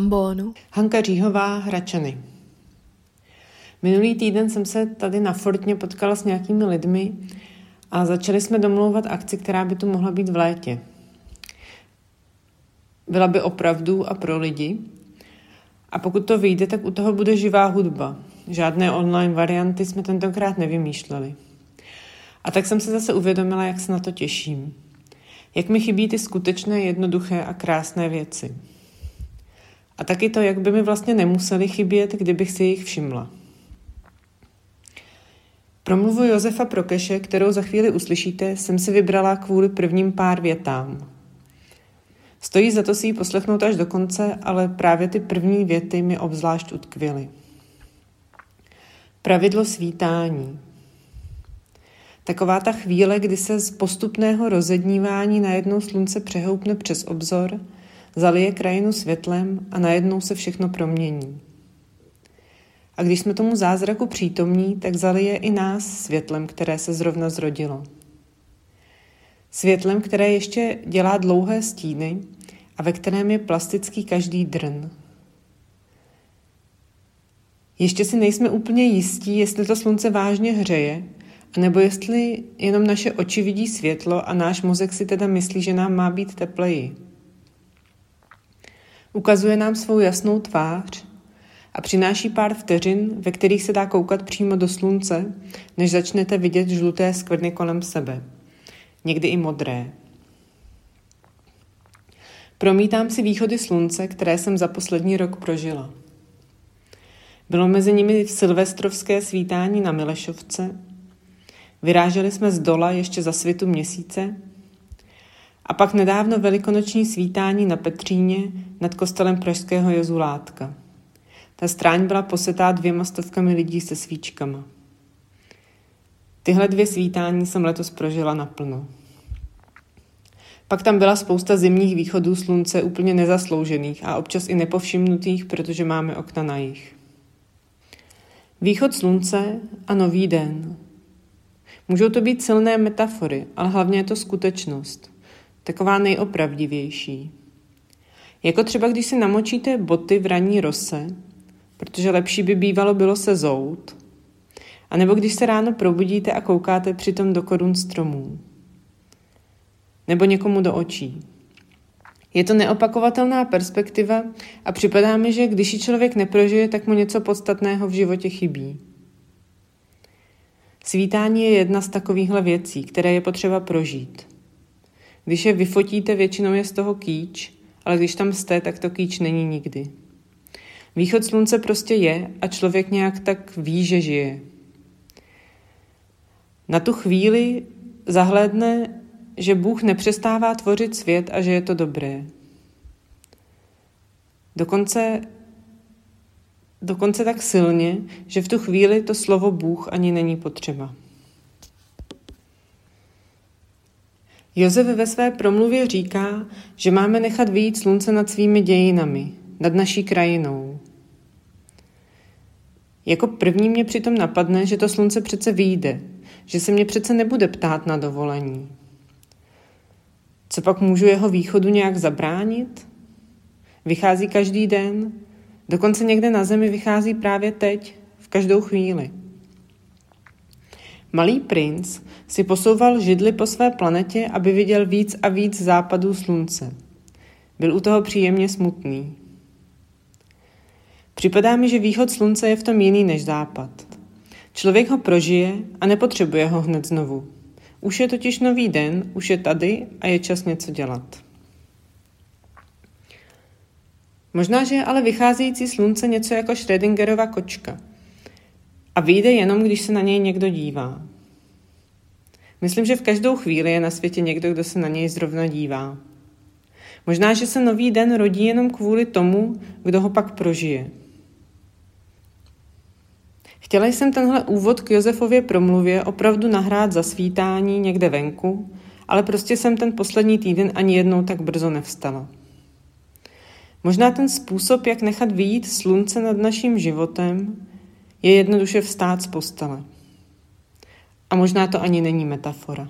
ambonu. Hanka Říhová, Hračany. Minulý týden jsem se tady na Fortně potkala s nějakými lidmi a začali jsme domlouvat akci, která by tu mohla být v létě. Byla by opravdu a pro lidi. A pokud to vyjde, tak u toho bude živá hudba. Žádné online varianty jsme tentokrát nevymýšleli. A tak jsem se zase uvědomila, jak se na to těším. Jak mi chybí ty skutečné, jednoduché a krásné věci. A taky to, jak by mi vlastně nemuseli chybět, kdybych si jich všimla. Promluvu Josefa Prokeše, kterou za chvíli uslyšíte, jsem si vybrala kvůli prvním pár větám. Stojí za to si ji poslechnout až do konce, ale právě ty první věty mi obzvlášť utkvěly. Pravidlo svítání. Taková ta chvíle, kdy se z postupného rozednívání najednou slunce přehoupne přes obzor, zalije krajinu světlem a najednou se všechno promění. A když jsme tomu zázraku přítomní, tak zalije i nás světlem, které se zrovna zrodilo. Světlem, které ještě dělá dlouhé stíny a ve kterém je plastický každý drn. Ještě si nejsme úplně jistí, jestli to slunce vážně hřeje, nebo jestli jenom naše oči vidí světlo a náš mozek si teda myslí, že nám má být tepleji. Ukazuje nám svou jasnou tvář a přináší pár vteřin, ve kterých se dá koukat přímo do slunce, než začnete vidět žluté skvrny kolem sebe. Někdy i modré. Promítám si východy slunce, které jsem za poslední rok prožila. Bylo mezi nimi silvestrovské svítání na Milešovce, vyráželi jsme z dola ještě za svitu měsíce a pak nedávno velikonoční svítání na Petříně nad kostelem pražského Jozulátka. Ta stráň byla posetá dvěma stovkami lidí se svíčkama. Tyhle dvě svítání jsem letos prožila naplno. Pak tam byla spousta zimních východů slunce úplně nezasloužených a občas i nepovšimnutých, protože máme okna na jich. Východ slunce a nový den. Můžou to být silné metafory, ale hlavně je to skutečnost. Taková nejopravdivější. Jako třeba, když si namočíte boty v ranní rose, protože lepší by bývalo bylo se zout, a nebo když se ráno probudíte a koukáte přitom do korun stromů. Nebo někomu do očí. Je to neopakovatelná perspektiva a připadá mi, že když ji člověk neprožije, tak mu něco podstatného v životě chybí. Svítání je jedna z takovýchhle věcí, které je potřeba prožít. Když je vyfotíte, většinou je z toho kýč, ale když tam jste, tak to kýč není nikdy. Východ slunce prostě je a člověk nějak tak ví, že žije. Na tu chvíli zahlédne, že Bůh nepřestává tvořit svět a že je to dobré. Dokonce, dokonce tak silně, že v tu chvíli to slovo Bůh ani není potřeba. Josef ve své promluvě říká, že máme nechat vyjít slunce nad svými dějinami, nad naší krajinou. Jako první mě přitom napadne, že to slunce přece vyjde, že se mě přece nebude ptát na dovolení. Co pak můžu jeho východu nějak zabránit? Vychází každý den, dokonce někde na zemi vychází právě teď, v každou chvíli. Malý princ si posouval židli po své planetě, aby viděl víc a víc západů slunce. Byl u toho příjemně smutný. Připadá mi, že východ slunce je v tom jiný než západ. Člověk ho prožije a nepotřebuje ho hned znovu. Už je totiž nový den, už je tady a je čas něco dělat. Možná, že ale vycházející slunce něco jako Schrödingerova kočka. A vyjde jenom, když se na něj někdo dívá. Myslím, že v každou chvíli je na světě někdo, kdo se na něj zrovna dívá. Možná, že se nový den rodí jenom kvůli tomu, kdo ho pak prožije. Chtěla jsem tenhle úvod k Josefově promluvě opravdu nahrát za svítání někde venku, ale prostě jsem ten poslední týden ani jednou tak brzo nevstala. Možná ten způsob, jak nechat vyjít slunce nad naším životem, je jednoduše vstát z postele. A možná to ani není metafora.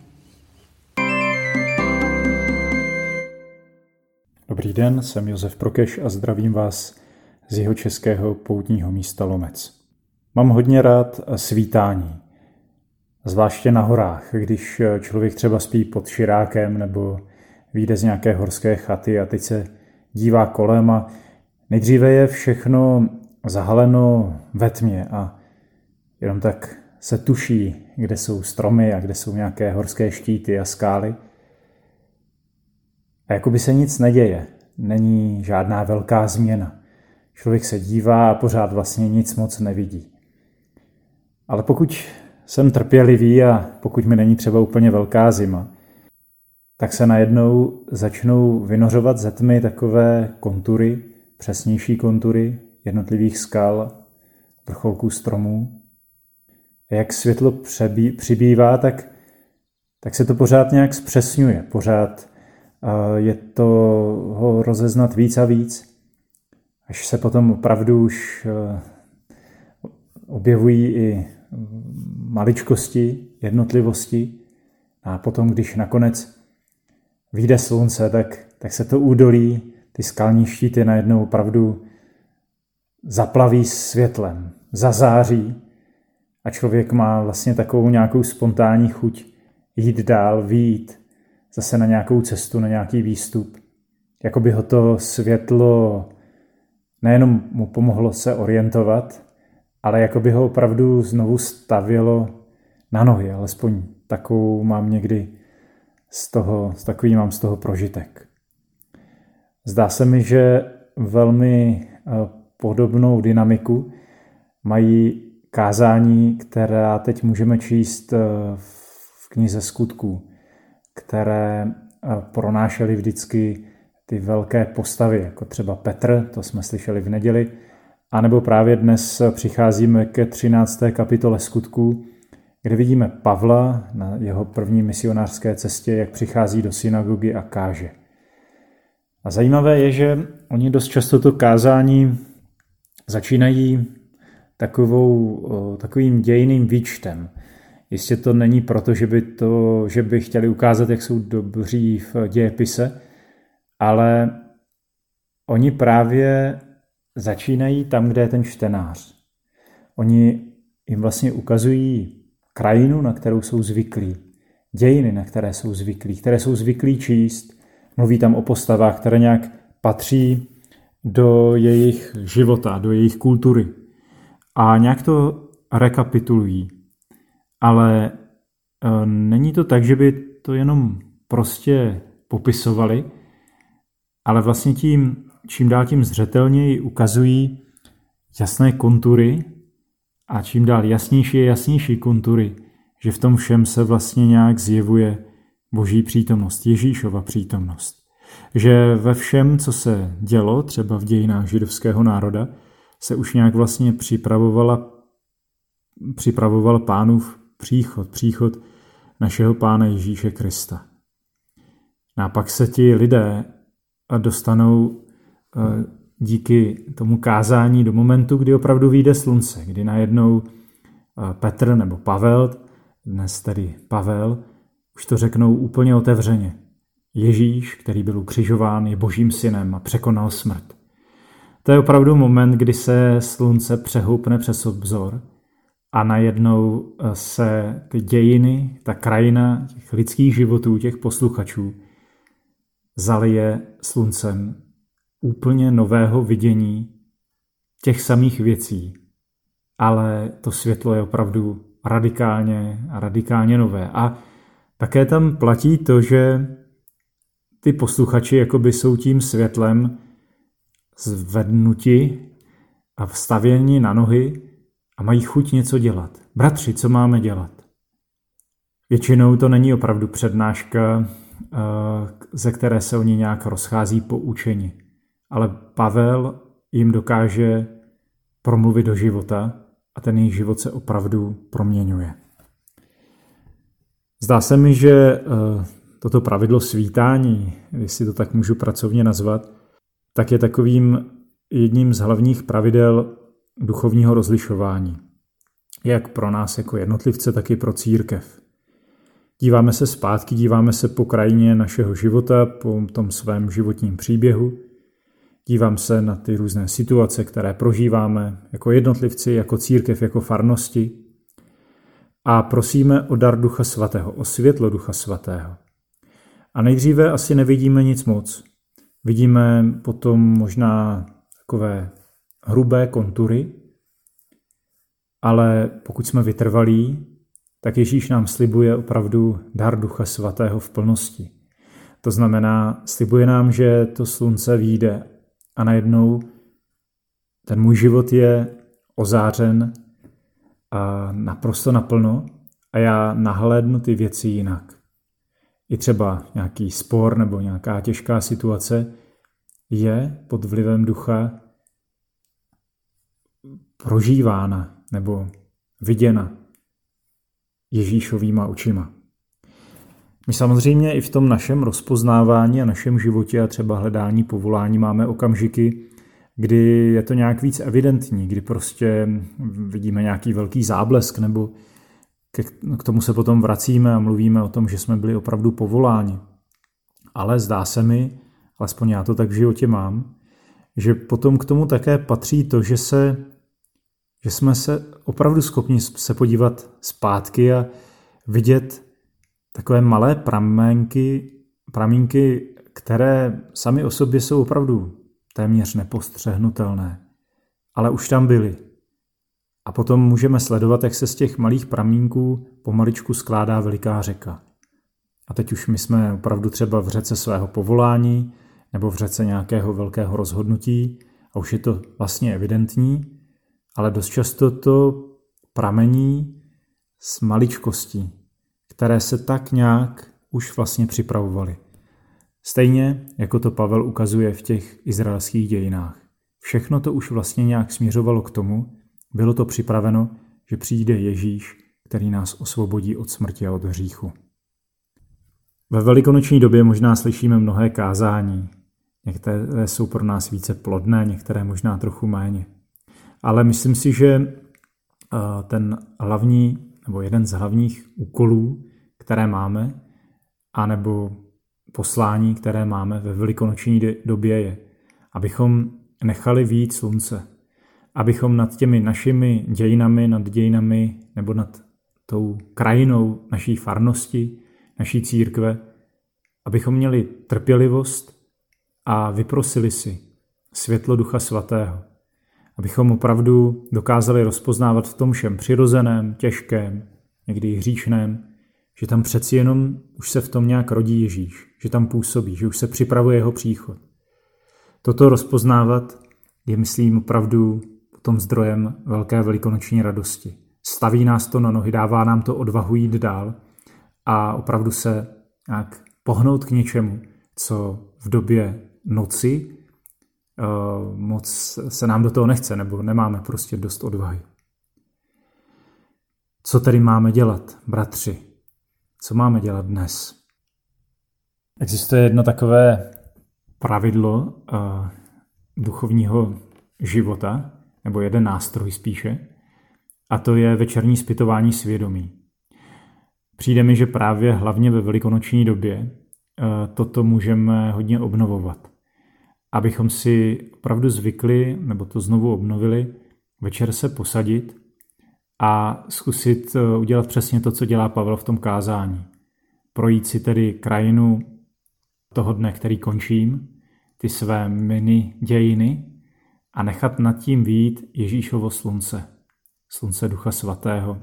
Dobrý den, jsem Josef Prokeš a zdravím vás z jeho českého poutního místa Lomec. Mám hodně rád svítání, zvláště na horách, když člověk třeba spí pod širákem nebo vyjde z nějaké horské chaty a teď se dívá kolem a nejdříve je všechno zahaleno ve tmě a jenom tak se tuší, kde jsou stromy a kde jsou nějaké horské štíty a skály – a jako by se nic neděje. Není žádná velká změna. Člověk se dívá a pořád vlastně nic moc nevidí. Ale pokud jsem trpělivý a pokud mi není třeba úplně velká zima, tak se najednou začnou vynořovat ze tmy takové kontury, přesnější kontury jednotlivých skal, vrcholků stromů. A jak světlo přebí, přibývá, tak, tak se to pořád nějak zpřesňuje, pořád je to ho rozeznat víc a víc, až se potom opravdu už objevují i maličkosti, jednotlivosti a potom, když nakonec vyjde slunce, tak, tak se to údolí, ty skalní štíty najednou opravdu zaplaví světlem, zazáří a člověk má vlastně takovou nějakou spontánní chuť jít dál, výjít, zase na nějakou cestu, na nějaký výstup. Jako by ho to světlo nejenom mu pomohlo se orientovat, ale jako by ho opravdu znovu stavilo na nohy, alespoň takovou mám někdy z toho, z takový mám z toho prožitek. Zdá se mi, že velmi eh, podobnou dynamiku mají kázání, která teď můžeme číst eh, v knize skutků které eh, pronášely vždycky ty velké postavy, jako třeba Petr, to jsme slyšeli v neděli, anebo právě dnes přicházíme ke 13. kapitole skutků, kde vidíme Pavla na jeho první misionářské cestě, jak přichází do synagogy a káže. A zajímavé je, že oni dost často to kázání začínají takovou, takovým dějným výčtem. Jistě to není proto, že by, to, že by chtěli ukázat, jak jsou dobří v dějepise, ale oni právě začínají tam, kde je ten čtenář. Oni jim vlastně ukazují krajinu, na kterou jsou zvyklí, dějiny, na které jsou zvyklí, které jsou zvyklí číst. Mluví tam o postavách, které nějak patří do jejich života, do jejich kultury. A nějak to rekapitulují. Ale e, není to tak, že by to jenom prostě popisovali, ale vlastně tím, čím dál tím zřetelněji ukazují jasné kontury a čím dál jasnější a jasnější kontury, že v tom všem se vlastně nějak zjevuje boží přítomnost, Ježíšova přítomnost. Že ve všem, co se dělo, třeba v dějinách židovského národa, se už nějak vlastně připravovala, připravoval pánův příchod, příchod našeho Pána Ježíše Krista. A pak se ti lidé dostanou eh, díky tomu kázání do momentu, kdy opravdu vyjde slunce, kdy najednou eh, Petr nebo Pavel, dnes tedy Pavel, už to řeknou úplně otevřeně. Ježíš, který byl ukřižován, je božím synem a překonal smrt. To je opravdu moment, kdy se slunce přehoupne přes obzor a najednou eh, se ty dějiny, ta krajina těch lidských životů, těch posluchačů zalije sluncem úplně nového vidění těch samých věcí, ale to světlo je opravdu radikálně, radikálně nové. A také tam platí to, že ty posluchači jakoby jsou tím světlem zvednuti a vstavěni na nohy a mají chuť něco dělat. Bratři, co máme dělat? Většinou to není opravdu přednáška, eh, ze které se oni nějak rozchází po učení. Ale Pavel jim dokáže promluvit do života a ten jejich život se opravdu proměňuje. Zdá se mi, že eh, toto pravidlo svítání, jestli to tak můžu pracovně nazvat, tak je takovým jedním z hlavních pravidel duchovního rozlišování, jak pro nás jako jednotlivce, tak i pro církev. Díváme se zpátky, díváme se po krajině našeho života, po tom svém životním příběhu. Dívám se na ty různé situace, které prožíváme jako jednotlivci, jako církev, jako farnosti. A prosíme o dar Ducha Svatého, o světlo Ducha Svatého. A nejdříve asi nevidíme nic moc. Vidíme potom možná takové hrubé kontury, ale pokud jsme vytrvalí, tak Ježíš nám slibuje opravdu dar Ducha Svatého v plnosti. To znamená, slibuje nám, že to slunce vyjde a najednou ten můj život je ozářen a naprosto naplno a já nahlédnu ty věci jinak. I třeba nějaký spor nebo nějaká těžká situace je pod vlivem ducha prožívána nebo viděna Ježíšovýma očima. My samozřejmě i v tom našem rozpoznávání a našem životě a třeba hledání povolání máme okamžiky, kdy je to nějak víc evidentní, kdy prostě vidíme nějaký velký záblesk nebo k tomu se potom vracíme a mluvíme o tom, že jsme byli opravdu povoláni. Ale zdá se mi, alespoň já to tak v životě mám, že potom k tomu také patří to, že se že jsme se opravdu schopni se podívat zpátky a vidět takové malé pramenky, pramínky, které sami o sobě jsou opravdu téměř nepostřehnutelné, ale už tam byly. A potom můžeme sledovat, jak se z těch malých pramínků pomaličku skládá veliká řeka. A teď už my jsme opravdu třeba v řece svého povolání nebo v řece nějakého velkého rozhodnutí a už je to vlastně evidentní, ale dost často to pramení z maličkostí, které se tak nějak už vlastně připravovaly. Stejně jako to Pavel ukazuje v těch izraelských dějinách. Všechno to už vlastně nějak směřovalo k tomu, bylo to připraveno, že přijde Ježíš, který nás osvobodí od smrti a od hříchu. Ve velikonoční době možná slyšíme mnohé kázání. Některé jsou pro nás více plodné, některé možná trochu méně. Ale myslím si, že eh, ten hlavní, nebo jeden z hlavních úkolů, které máme, anebo poslání, které máme ve velikonoční době je, abychom nechali víc slunce, abychom nad těmi našimi dějinami, nad dějinami nebo nad tou krajinou naší farnosti, naší církve, abychom měli trpělivost a vyprosili si světlo Ducha Svatého abychom opravdu dokázali rozpoznávat v tom všem přirozeném, těžkém, někdy i hříšném, že tam přeci jenom už se v tom nějak rodí Ježíš, že tam působí, že už se připravuje jeho příchod. Toto rozpoznávat je, myslím, opravdu tom zdrojem velké velikonoční radosti. Staví nás to na nohy, dává nám to odvahu jít dál a opravdu se nějak pohnout k něčemu, co v době noci Eh, moc se nám do toho nechce, nebo nemáme prostě dost odvahy. Co tedy máme dělat, bratři? Co máme dělat dnes? Existuje jedno takové pravidlo uh, duchovního života, nebo jeden nástroj spíše, a to je večerní zpytování svědomí. Přijde mi, že právě hlavně ve velikonoční době uh, toto můžeme hodně obnovovat abychom si opravdu zvykli, nebo to znovu obnovili, večer se posadit a zkusit eh, udělat přesně to, co dělá Pavel v tom kázání. Projít si tedy krajinu toho dne, který končím, ty své mini dějiny a nechat nad tím vít Ježíšovo slunce, slunce Ducha Svatého,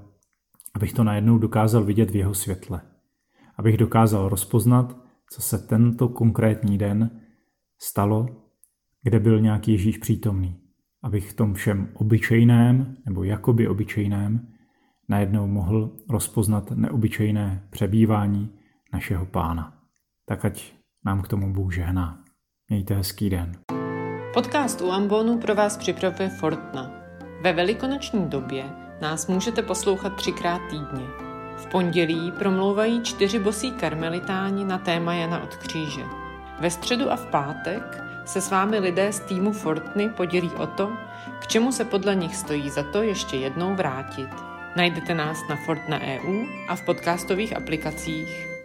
abych to najednou dokázal vidět v jeho světle. Abych dokázal rozpoznat, co se tento konkrétní den stalo, kde byl nějaký Ježíš přítomný, abych v tom všem obyčejném nebo jakoby obyčejném najednou mohl rozpoznat neobyčejné přebývání našeho pána. Tak ať nám k tomu Bůh žehná. Mějte hezký den. Podcast u Ambonu pro vás připravuje Fortna. Ve velikonoční době nás můžete poslouchat třikrát týdně. V pondělí promlouvají čtyři bosí karmelitáni na téma Jana od kříže. Ve středu a v pátek se s vámi lidé z týmu Fortny podělí o to, k čemu se podle nich stojí za to ještě jednou vrátit. Najdete nás na Fortna.eu a v podcastových aplikacích.